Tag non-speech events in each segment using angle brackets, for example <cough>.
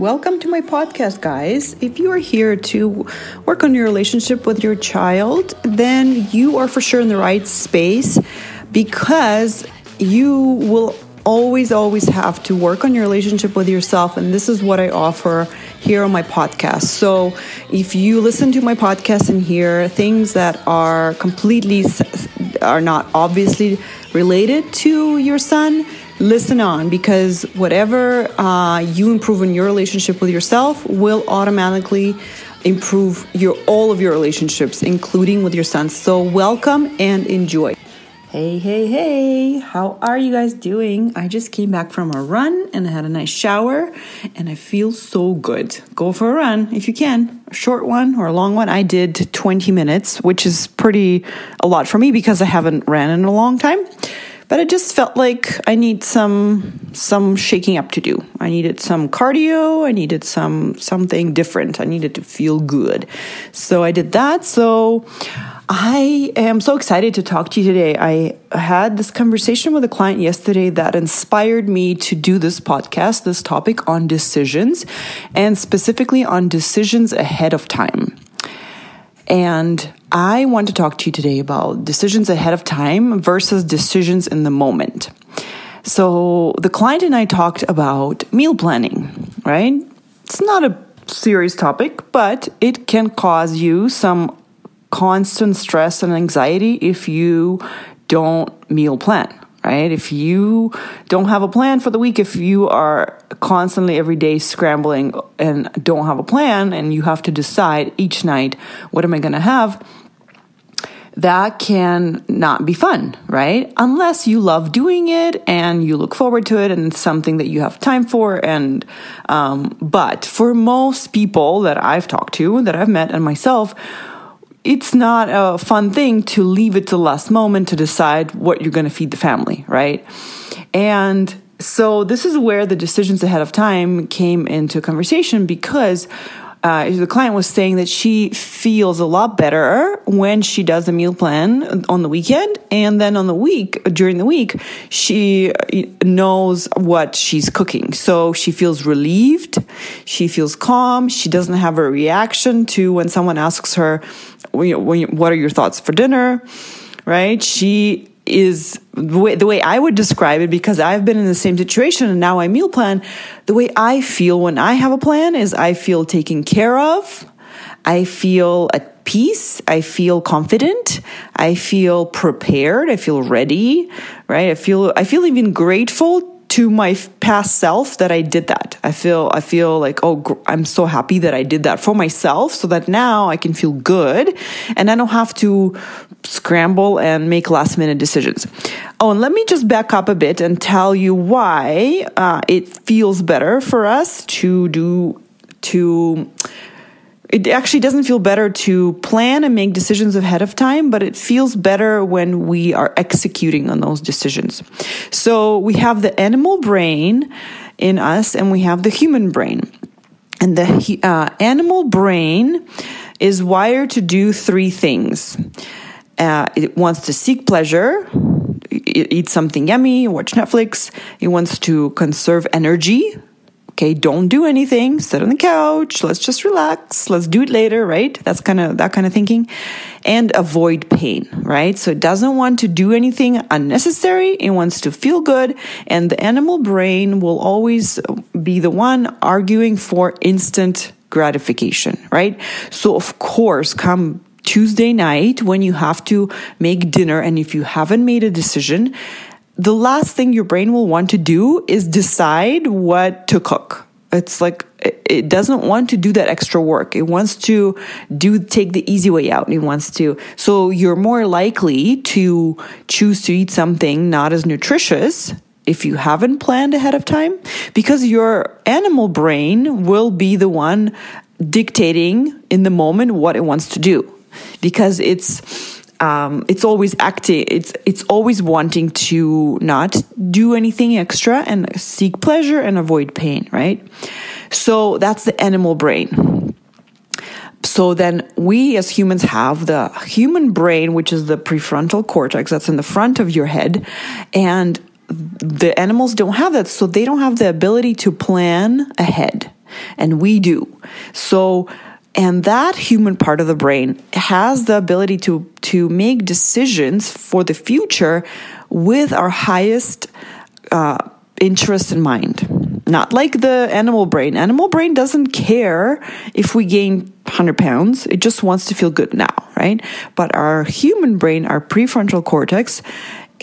Welcome to my podcast, guys. If you are here to work on your relationship with your child, then you are for sure in the right space because you will always, always have to work on your relationship with yourself. And this is what I offer here on my podcast. So if you listen to my podcast and hear things that are completely, are not obviously related to your son, listen on because whatever uh, you improve in your relationship with yourself will automatically improve your all of your relationships including with your son so welcome and enjoy Hey, hey, hey, how are you guys doing? I just came back from a run and I had a nice shower and I feel so good. Go for a run if you can, a short one or a long one. I did 20 minutes, which is pretty a lot for me because I haven't ran in a long time. But I just felt like I need some some shaking up to do. I needed some cardio, I needed some something different. I needed to feel good. So I did that. So I am so excited to talk to you today. I had this conversation with a client yesterday that inspired me to do this podcast, this topic on decisions, and specifically on decisions ahead of time. And I want to talk to you today about decisions ahead of time versus decisions in the moment. So, the client and I talked about meal planning, right? It's not a serious topic, but it can cause you some constant stress and anxiety if you don't meal plan, right? If you don't have a plan for the week, if you are constantly every day scrambling and don't have a plan and you have to decide each night, what am I going to have? That can not be fun, right? Unless you love doing it and you look forward to it and it's something that you have time for. And, um, but for most people that I've talked to, that I've met and myself, it's not a fun thing to leave it to the last moment to decide what you're going to feed the family, right? And so this is where the decisions ahead of time came into conversation because uh, the client was saying that she feels a lot better when she does a meal plan on the weekend. And then on the week, during the week, she knows what she's cooking. So she feels relieved. She feels calm. She doesn't have a reaction to when someone asks her, what are your thoughts for dinner? Right? She is the way, the way I would describe it because I've been in the same situation and now I meal plan. The way I feel when I have a plan is I feel taken care of. I feel at peace. I feel confident. I feel prepared. I feel ready, right? I feel, I feel even grateful to my past self that I did that. I feel I feel like oh I'm so happy that I did that for myself so that now I can feel good and I don't have to scramble and make last minute decisions. Oh, and let me just back up a bit and tell you why uh, it feels better for us to do to it actually doesn't feel better to plan and make decisions ahead of time, but it feels better when we are executing on those decisions. So we have the animal brain in us and we have the human brain. And the uh, animal brain is wired to do three things. Uh, it wants to seek pleasure, eat something yummy, watch Netflix. It wants to conserve energy, okay, don't do anything, sit on the couch, let's just relax, let's do it later, right? That's kind of that kind of thinking. And avoid pain, right? So it doesn't want to do anything unnecessary, it wants to feel good, and the animal brain will always be the one arguing for instant gratification, right? So of course, come Tuesday night when you have to make dinner and if you haven't made a decision, the last thing your brain will want to do is decide what to cook. It's like it doesn't want to do that extra work. It wants to do take the easy way out. It wants to so you're more likely to choose to eat something not as nutritious if you haven't planned ahead of time because your animal brain will be the one dictating in the moment what it wants to do because it's um, it's always acting it's it's always wanting to not do anything extra and seek pleasure and avoid pain right so that's the animal brain so then we as humans have the human brain which is the prefrontal cortex that's in the front of your head and the animals don't have that so they don't have the ability to plan ahead and we do. So, and that human part of the brain has the ability to, to make decisions for the future with our highest uh, interest in mind. Not like the animal brain. Animal brain doesn't care if we gain 100 pounds, it just wants to feel good now, right? But our human brain, our prefrontal cortex,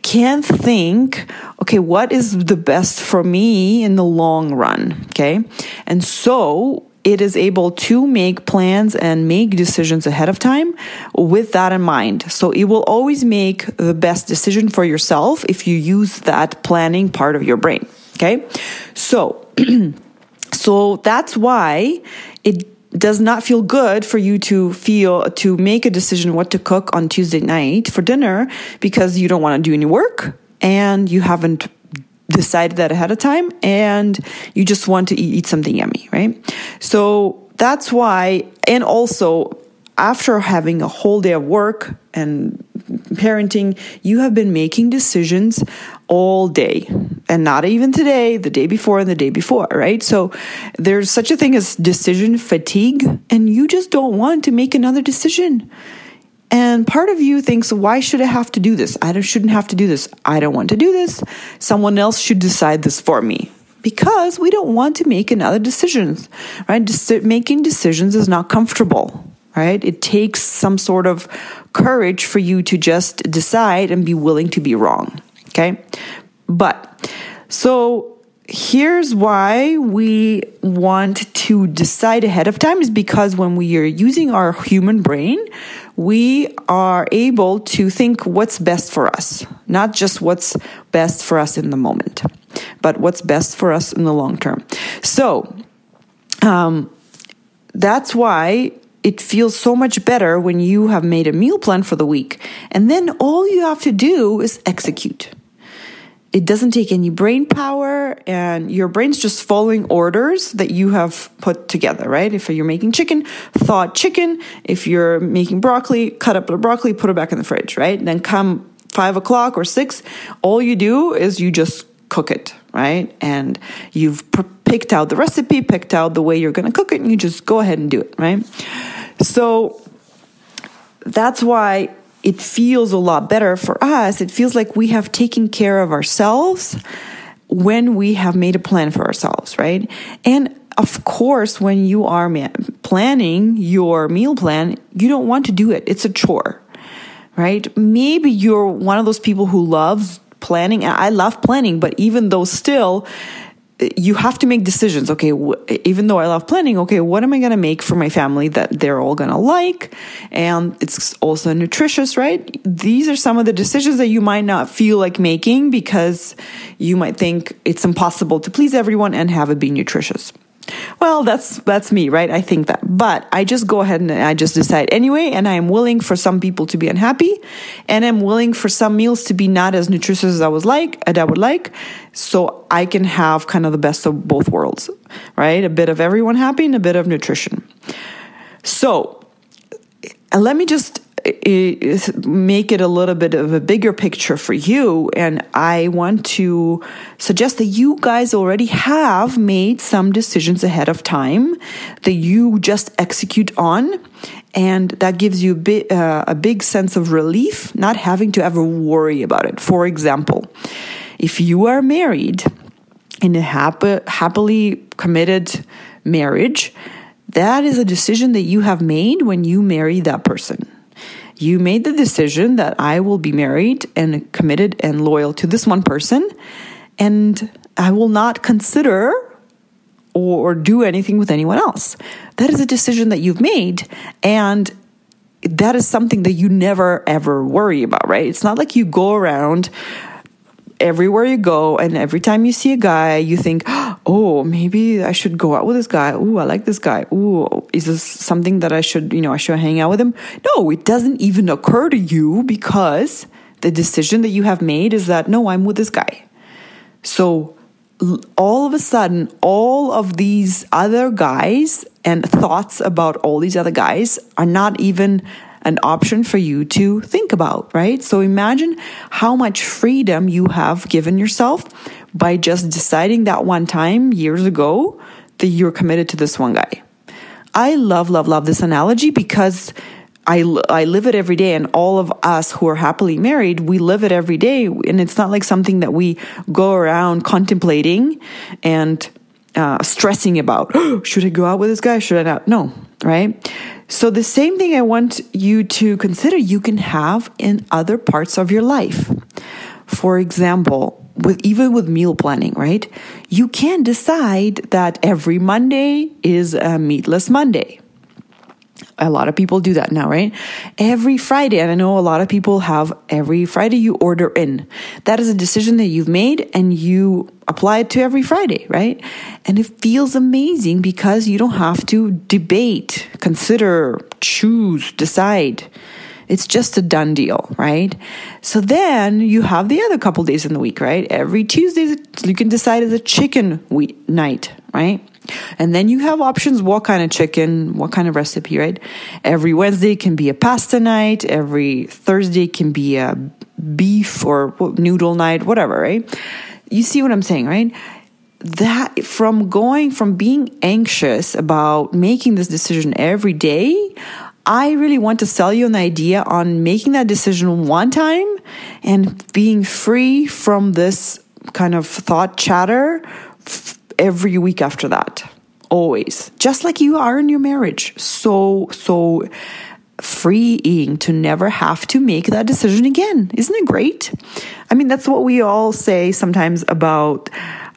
can think, okay, what is the best for me in the long run? Okay. And so it is able to make plans and make decisions ahead of time with that in mind. So it will always make the best decision for yourself if you use that planning part of your brain. Okay. So, <clears throat> so that's why it does not feel good for you to feel to make a decision what to cook on Tuesday night for dinner because you don't want to do any work and you haven't decided that ahead of time and you just want to eat, eat something yummy, right? So that's why, and also after having a whole day of work and parenting, you have been making decisions all day and not even today, the day before and the day before, right? So there's such a thing as decision fatigue and you just don't want to make another decision. And part of you thinks, why should I have to do this? I shouldn't have to do this. I don't want to do this. Someone else should decide this for me. Because we don't want to make another decisions, right? making decisions is not comfortable, right? It takes some sort of courage for you to just decide and be willing to be wrong, okay? But so here's why we want to decide ahead of time is because when we are using our human brain, we are able to think what's best for us, not just what's best for us in the moment, but what's best for us in the long term. So, um, that's why it feels so much better when you have made a meal plan for the week. And then all you have to do is execute it doesn't take any brain power and your brain's just following orders that you have put together, right? If you're making chicken, thaw chicken. If you're making broccoli, cut up the broccoli, put it back in the fridge, right? Then come five o'clock or six, all you do is you just cook it, right? And you've picked out the recipe, picked out the way you're going to cook it, and you just go ahead and do it, right? So that's why it feels a lot better for us. It feels like we have taken care of ourselves when we have made a plan for ourselves, right? And of course, when you are planning your meal plan, you don't want to do it. It's a chore, right? Maybe you're one of those people who loves planning. I love planning, but even though still, you have to make decisions. Okay, even though I love planning, okay, what am I going to make for my family that they're all going to like? And it's also nutritious, right? These are some of the decisions that you might not feel like making because you might think it's impossible to please everyone and have it be nutritious. Well, that's that's me, right? I think that. But I just go ahead and I just decide anyway, and I am willing for some people to be unhappy, and I'm willing for some meals to be not as nutritious as I was like, as I would like, so I can have kind of the best of both worlds, right? A bit of everyone happy and a bit of nutrition. So, let me just make it a little bit of a bigger picture for you. And I want to suggest that you guys already have made some decisions ahead of time that you just execute on. And that gives you a, bit, uh, a big sense of relief, not having to ever worry about it. For example, if you are married in a happily committed marriage, that is a decision that you have made when you marry that person you made the decision that I will be married and committed and loyal to this one person, and I will not consider or do anything with anyone else. That is a decision that you've made, and that is something that you never ever worry about, right? It's not like you go around everywhere you go and every time you see a guy you think oh, oh maybe i should go out with this guy. Oh i like this guy. Oh is this something that i should you know i should hang out with him? No it doesn't even occur to you because the decision that you have made is that no i'm with this guy. So all of a sudden all of these other guys and thoughts about all these other guys are not even an option for you to think about, right? So imagine how much freedom you have given yourself by just deciding that one time years ago that you're committed to this one guy. I love, love, love this analogy because I, I live it every day and all of us who are happily married we live it every day. And it's not like something that we go around contemplating and uh, stressing about <gasps> should i go out with this guy? Should i not? No right? So the same thing i want you to consider you can have in other parts of your life. For example with even with meal planning, right? You can decide that every Monday is a meatless Monday a lot of people do that now, right? Every Friday, and I know a lot of people have every Friday you order in. That is a decision that you've made and you apply it to every Friday, right? And it feels amazing because you don't have to debate, consider, choose, decide. It's just a done deal, right? So then you have the other couple days in the week, right? Every Tuesday, you can decide as a chicken week night, right? And then you have options what kind of chicken, what kind of recipe, right? Every Wednesday can be a pasta night, every Thursday can be a beef or noodle night, whatever, right? You see what I'm saying, right? That from going from being anxious about making this decision every day, I really want to sell you an idea on making that decision one time and being free from this kind of thought chatter every week after that. Always. Just like you are in your marriage. So, so freeing to never have to make that decision again. Isn't it great? I mean, that's what we all say sometimes about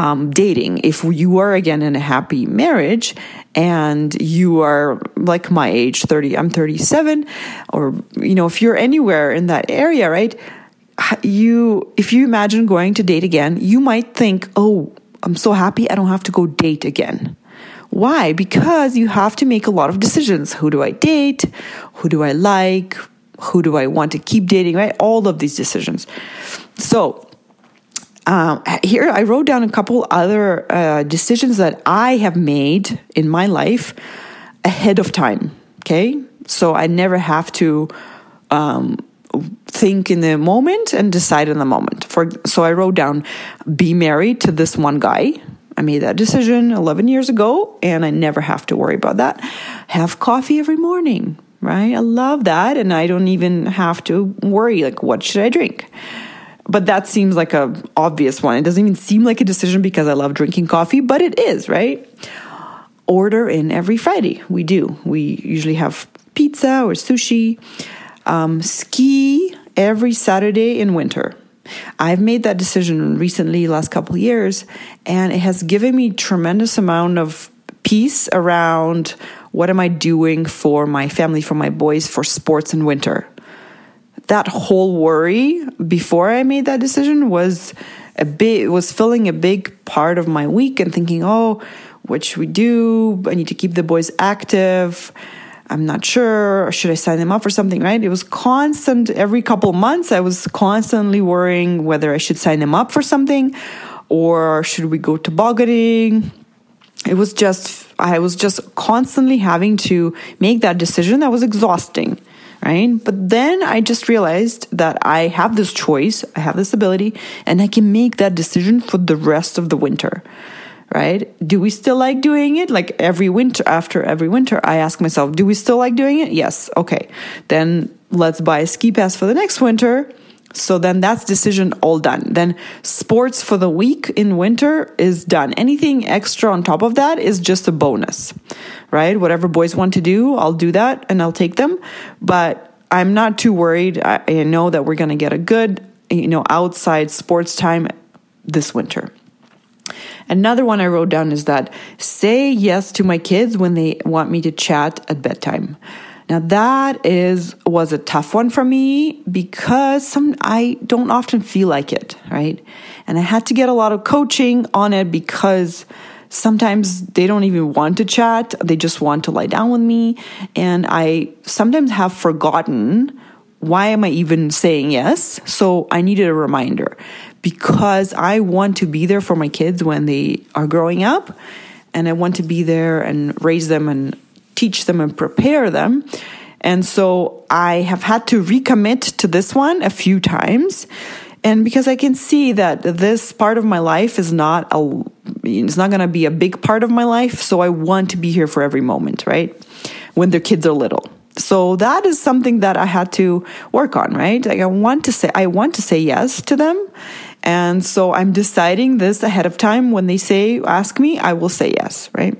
um, dating. If you are again in a happy marriage and you are like my age, 30, I'm 37, or, you know, if you're anywhere in that area, right? You, if you imagine going to date again, you might think, oh, I'm so happy I don't have to go date again. Why? Because you have to make a lot of decisions. Who do I date? Who do I like? Who do I want to keep dating? Right? All of these decisions. So, um, here I wrote down a couple other uh, decisions that I have made in my life ahead of time. Okay. So I never have to um, think in the moment and decide in the moment. For so I wrote down be married to this one guy. I made that decision 11 years ago and I never have to worry about that. Have coffee every morning, right? I love that and I don't even have to worry like what should I drink? But that seems like a obvious one. It doesn't even seem like a decision because I love drinking coffee, but it is, right? Order in every Friday. We do. We usually have pizza or sushi um, ski every Saturday in winter. I've made that decision recently, last couple years, and it has given me tremendous amount of peace around what am I doing for my family, for my boys, for sports in winter. That whole worry before I made that decision was a bit was filling a big part of my week and thinking, oh, what should we do? I need to keep the boys active. I'm not sure. Should I sign them up for something, right? It was constant. Every couple months, I was constantly worrying whether I should sign them up for something or should we go tobogganing. It was just, I was just constantly having to make that decision that was exhausting, right? But then I just realized that I have this choice, I have this ability, and I can make that decision for the rest of the winter right? Do we still like doing it? Like every winter, after every winter, I ask myself, do we still like doing it? Yes. Okay. Then let's buy a ski pass for the next winter. So then that's decision all done. Then sports for the week in winter is done. Anything extra on top of that is just a bonus, right? Whatever boys want to do, I'll do that and I'll take them. But I'm not too worried. I, I know that we're going to get a good, you know, outside sports time this winter. Another one I wrote down is that say yes to my kids when they want me to chat at bedtime. Now that is was a tough one for me because some I don't often feel like it, right? And I had to get a lot of coaching on it because sometimes they don't even want to chat, they just want to lie down with me, and I sometimes have forgotten why am I even saying yes? So I needed a reminder because I want to be there for my kids when they are growing up and I want to be there and raise them and teach them and prepare them. And so I have had to recommit to this one a few times and because I can see that this part of my life is not a it's not going to be a big part of my life, so I want to be here for every moment, right? When their kids are little. So that is something that I had to work on, right? Like I want to say I want to say yes to them. And so I'm deciding this ahead of time when they say ask me, I will say yes, right?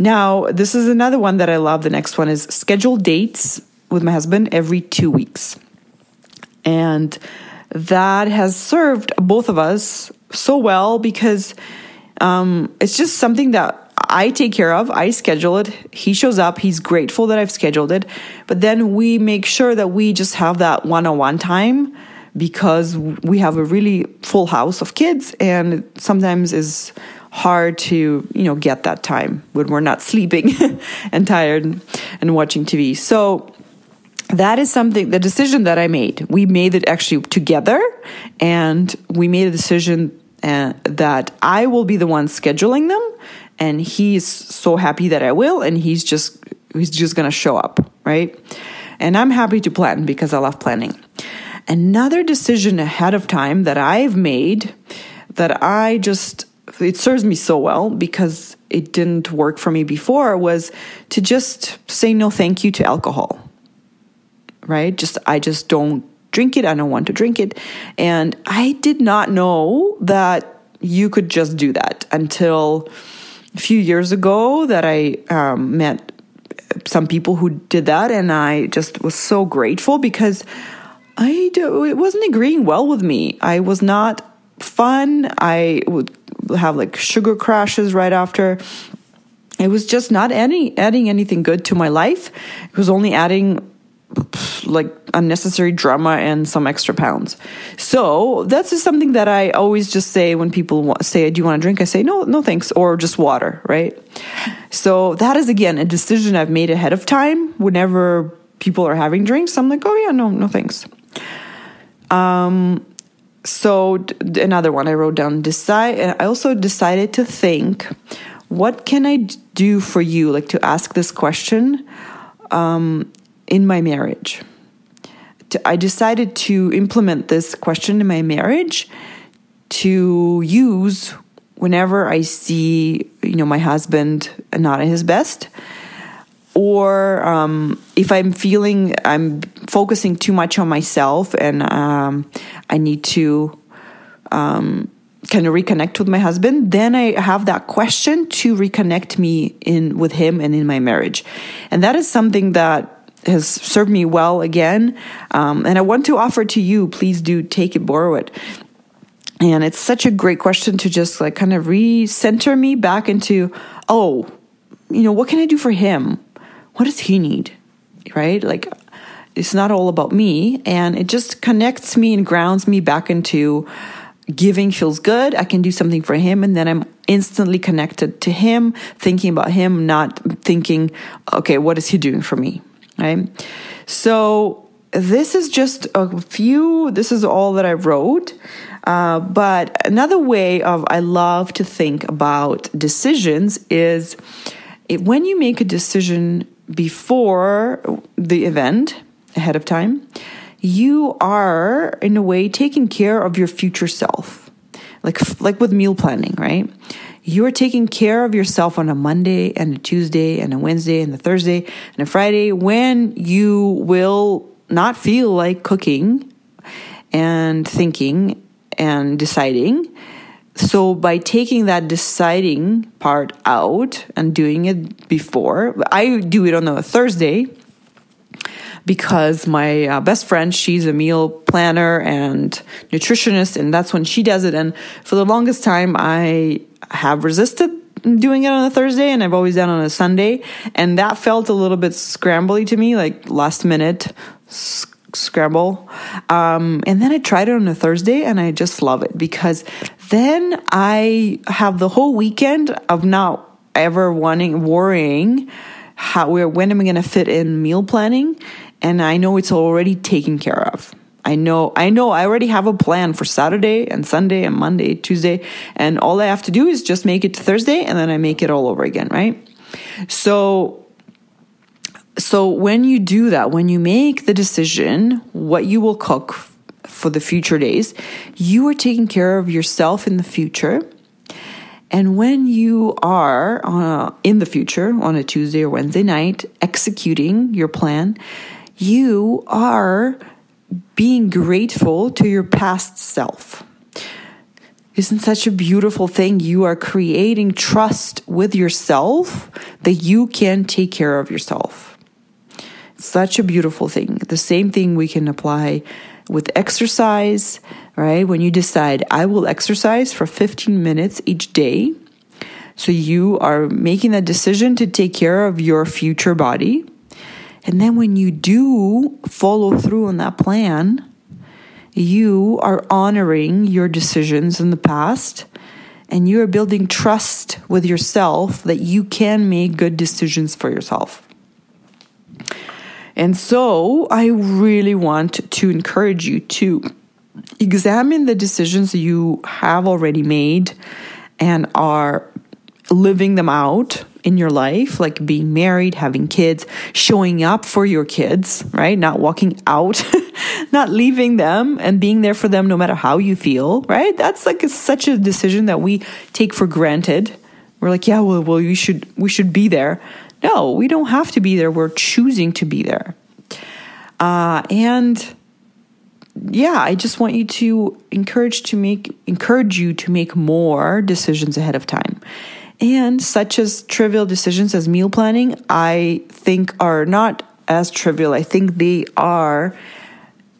Now, this is another one that I love. The next one is schedule dates with my husband every 2 weeks. And that has served both of us so well because um, it's just something that I take care of. I schedule it. He shows up. He's grateful that I've scheduled it. But then we make sure that we just have that one on one time because we have a really full house of kids and sometimes is hard to you know get that time when we're not sleeping <laughs> and tired and watching TV. So that is something the decision that I made. We made it actually together and we made a decision uh, that I will be the one scheduling them and he's so happy that I will and he's just he's just to show up, right? And I'm happy to plan because I love planning. Another decision ahead of time that I've made that I just it serves me so well because it didn't work for me before was to just say no thank you to alcohol right? Just I just don't drink it. I don't want to drink it. And I did not know that you could just do that until a few years ago that I um, met some people who did that, and I just was so grateful because I do, it wasn't agreeing well with me. I was not fun. I would have like sugar crashes right after. It was just not any adding anything good to my life. It was only adding like unnecessary drama and some extra pounds. So that's just something that I always just say when people say, "Do you want a drink?" I say, "No, no, thanks," or just water, right? So that is again a decision I've made ahead of time. Whenever people are having drinks, I'm like, "Oh yeah, no, no, thanks." Um, so d- another one I wrote down. Decide. And I also decided to think, what can I do for you? Like to ask this question. Um, in my marriage. I decided to implement this question in my marriage to use whenever I see, you know, my husband not at his best, or um, if I'm feeling I'm focusing too much on myself and um, I need to um, kind of reconnect with my husband, then I have that question to reconnect me in with him and in my marriage, and that is something that has served me well again. Um, and I want to offer to you, please do take it, borrow it. And it's such a great question to just like kind of recenter me back into, oh, you know, what can I do for him? What does he need? Right? Like, it's not all about me. And it just connects me and grounds me back into giving feels good. I can do something for him. And then I'm instantly connected to him, thinking about him, not thinking, okay, what is he doing for me? right? So this is just a few, this is all that I wrote. Uh, but another way of I love to think about decisions is it, when you make a decision before the event ahead of time, you are in a way taking care of your future self, like like with meal planning, right? you're taking care of yourself on a Monday and a Tuesday and a Wednesday and a Thursday and a Friday when you will not feel like cooking and thinking and deciding. So by taking that deciding part out and doing it before, I do it on a Thursday because my uh, best friend, she's a meal planner and nutritionist, and that's when she does it. And for the longest time, I have resisted doing it on a Thursday and I've always done on a Sunday. And that felt a little bit scrambly to me, like last minute scramble. Um, and then I tried it on a Thursday and I just love it because then I have the whole weekend of not ever wanting, worrying how, when am I going to fit in meal planning? And I know it's already taken care of. I know, I know I already have a plan for Saturday and Sunday and Monday, Tuesday, and all I have to do is just make it to Thursday and then I make it all over again, right? So, so when you do that, when you make the decision what you will cook for the future days. You are taking care of yourself in the future. And when you are uh, in the future on a Tuesday or Wednesday night executing your plan, you are being grateful to your past self. Isn't such a beautiful thing? You are creating trust with yourself that you can take care of yourself. Such a beautiful thing. The same thing we can apply with exercise, right? When you decide, I will exercise for 15 minutes each day. So you are making that decision to take care of your future body. And then when you do follow through on that plan, you are honoring your decisions in the past and you are building trust with yourself that you can make good decisions for yourself. And so I really want to encourage you to examine the decisions you have already made and are living them out in your life, like being married, having kids, showing up for your kids, right? Not walking out, <laughs> not leaving them and being there for them no matter how you feel, right? That's like a, such a decision that we take for granted. We're like, yeah, well, well, we should we should be there. No, we don't have to be there. We're choosing to be there. Uh, and yeah, I just want you to encourage to make encourage you to make more decisions ahead of time. And such as trivial decisions as meal planning, I think are not as trivial. I think they are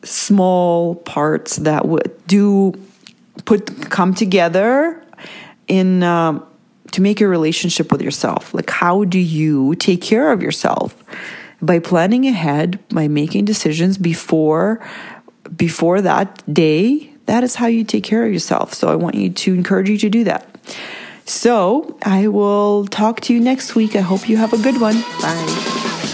small parts that would do put come together in um, to make a relationship with yourself. Like, how do you take care of yourself by planning ahead, by making decisions before before that day? That is how you take care of yourself. So I want you to encourage you to do that. So I will talk to you next week. I hope you have a good one. Bye.